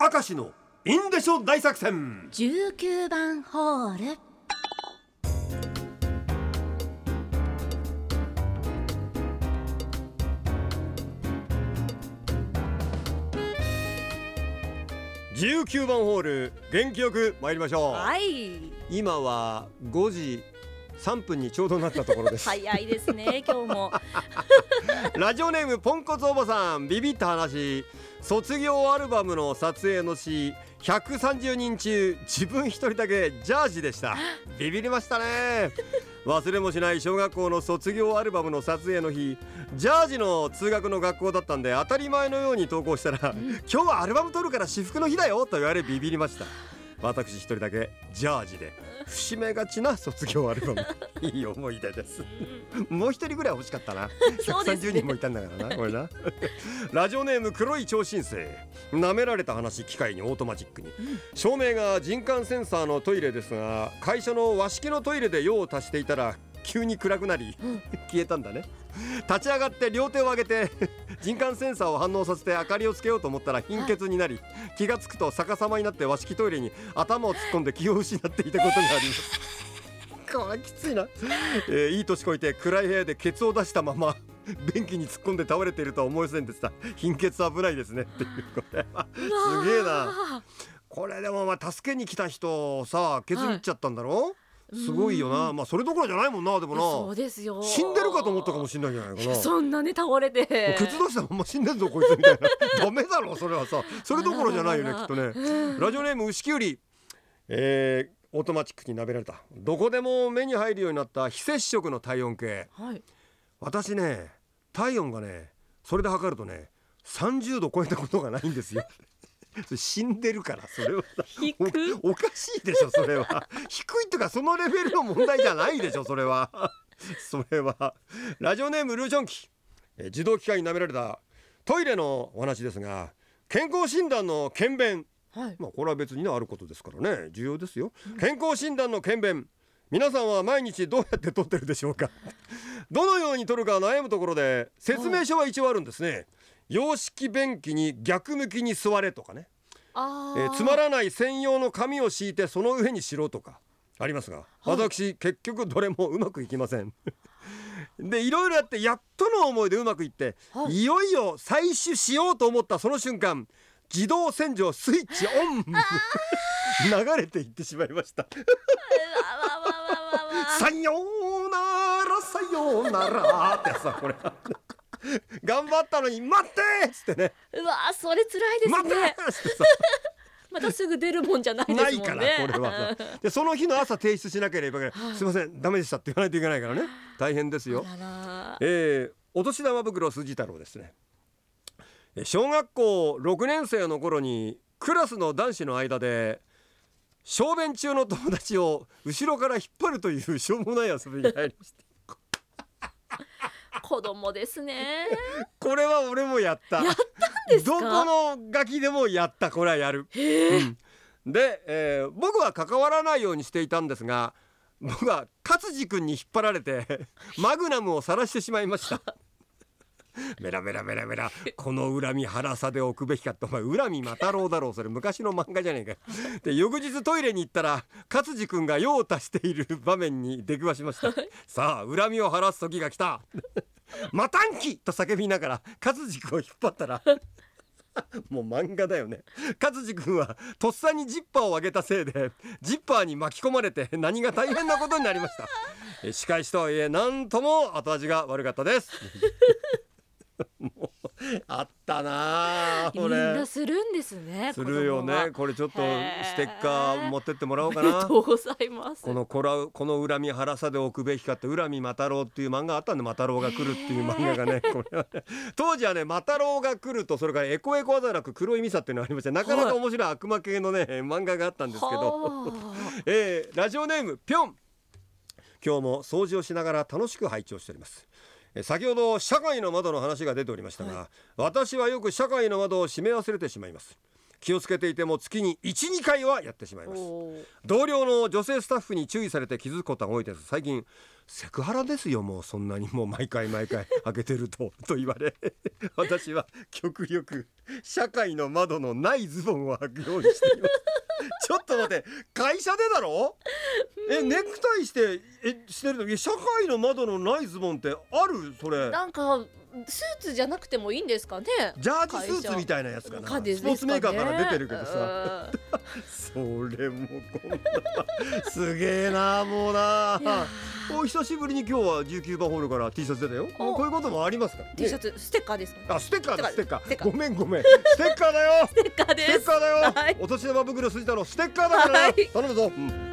明石のインデショ大作戦。19番ホール。19番ホール元気よく参りましょう、はい。今は5時3分にちょうどなったところです。早いですね今日も。ラジオネームポンコツおばさんビビった話卒業アルバムの撮影のし130人中自分一人だけジャージでした。ビビりましたね。忘れもしない小学校の卒業アルバムの撮影の日ジャージの通学の学校だったんで当たり前のように投稿したら、今日はアルバム撮るから私服の日だよと言われビビりました私一人だけジャージで節目がちな卒業アルバム。いい思い出です。もう一人ぐらい欲しかったな。130そうですね。人もいたんだからなこれな。ラジオネーム黒い超新星。舐められた話機械にオートマチックに、照明が人感センサーのトイレですが会社の和式のトイレで用を足していたら急に暗くなり、消えたんだね。立ち上がって両手を上げて人感センサーを反応させて明かりをつけようと思ったら貧血になり気がつくと逆さまになって和式トイレに頭を突っ込んで気を失っていたことがあります。これきついな、えーいい年こいて暗い部屋でケツを出したまま便器に突っ込んで倒れているとは思いませんでした。貧血危ないですね。っていうこれはすげえな。これでもまあ助けに来た人をさ削りっちゃったんだろ、すごいよな。まあそれどころじゃないもんなでもそうなですよ。死んでるかと思ったかもしれないじゃないかな。そんなね倒れて。ケツ出したまま死んでんぞこいつみたいな。ダメだろそれはさ。それどころじゃないよねきっとね。ラジオネーム牛きゅうり。えーオートマチックに舐められた。どこでも目に入るようになった非接触の体温計。はい。私ね体温がねそれで測るとね30度超えたことがないんですよ 死んでるからそれは。おおかしいでしょそれは。低いとかそのレベルの問題じゃないでしょそれは。それは。ラジオネームルージョンキ。えー自動機械に舐められた。トイレのお話ですが健康診断の検便。はい。まあこれは別にねあることですからね。重要ですよ。健康診断の検便皆さんは毎日どうやって取ってるでしょうか？どのように取るか悩むところで説明書は一応あるんですね。洋式便器に逆向きに座れとかね。あえーつまらない専用の紙を敷いてその上にしろとかありますが、私結局どれもうまくいきません。でいろいろやってやっとの思いでうまくいって、はい。い、よいよ採取しようと思ったその瞬間自動洗浄スイッチオン。流れていってしまいましたさようならさようならってさこれ。頑張ったのに待ってっつってね。うわそれ辛いです待ってねっつってさ。またすぐ出るもんじゃないですもんね。ないからこれはさ。でその日の朝提出しなければいけない、すいませんダメでしたって言わないといけないからね。大変ですよ。あらら。えー、お年玉袋筋太郎ですね。え小学校6年生の頃にクラスの男子の間で小便中の友達を後ろから引っ張るというしょうもない遊びに入りました。子供ですね。これは俺もやった。やったんですか？どこのガキでもやったこれはやる。うん。で、えー僕は関わらないようにしていたんですが僕は勝地君に引っ張られてマグナムを晒してしまいました メラメラメラメラ。この恨み腹さで置くべきかって。お前恨みまたろうだろう。それ昔の漫画じゃねえかで翌日トイレに行ったら勝地君が用を足している場面に出くわしました。さあ恨みを晴らす時が来た。マタンキと叫びながら勝地君を引っ張ったら もう漫画だよね。勝地君はとっさにジッパーを上げたせいでジッパーに巻き込まれて何が大変なことになりました。え仕返しとはいえ何とも後味が悪かったです あったなあみこれ。んなするんですねするよね。これちょっとステッカー持ってってもらおうかな。とうございます？このこらこの恨み腹さで置くべきかって恨みマタロウっていう漫画あったんでマタロウが来るっていう漫画がねこれはね。当時はねマタロウが来るとそれからエコエコアザラク黒いミサっていうのがありましてなかなか面白い悪魔系のね漫画があったんですけど。は えーラジオネームぴょん。今日も掃除をしながら楽しく拝聴しております。えー先ほど社会の窓の話が出ておりましたが、私はよく社会の窓を閉め忘れてしまいます。気をつけていても月に12回はやってしまいあます。同僚の女性スタッフに注意されて気づくことが多いです。最近セクハラですよもう。そんなにもう毎回毎回 開けてるとと言われ。私は極力社会の窓のないズボンを履くようにしています。ちょっと待って会社でだろ？えネクタイしてえしてる時社会の窓のないズボンってある？それ。なんかスーツじゃなくてもいいんですかね？ジャージスーツみたいなやつかな。かですスポーツメーカーから出てるけどうさ。ん それもこんな。すげえなもうな。お久しぶりに今日は19番ホールから T シャツ出たよ。お。こういうこともありますから、ね、T シャツステッカーですか？ねあステッカーだステッカー。ごめんごめん。ステッカーだよ。ステッカーです。ステッカーだよ、はい。お年玉袋筋太郎ステッカーだから。よ、はい。頼むぞ、うん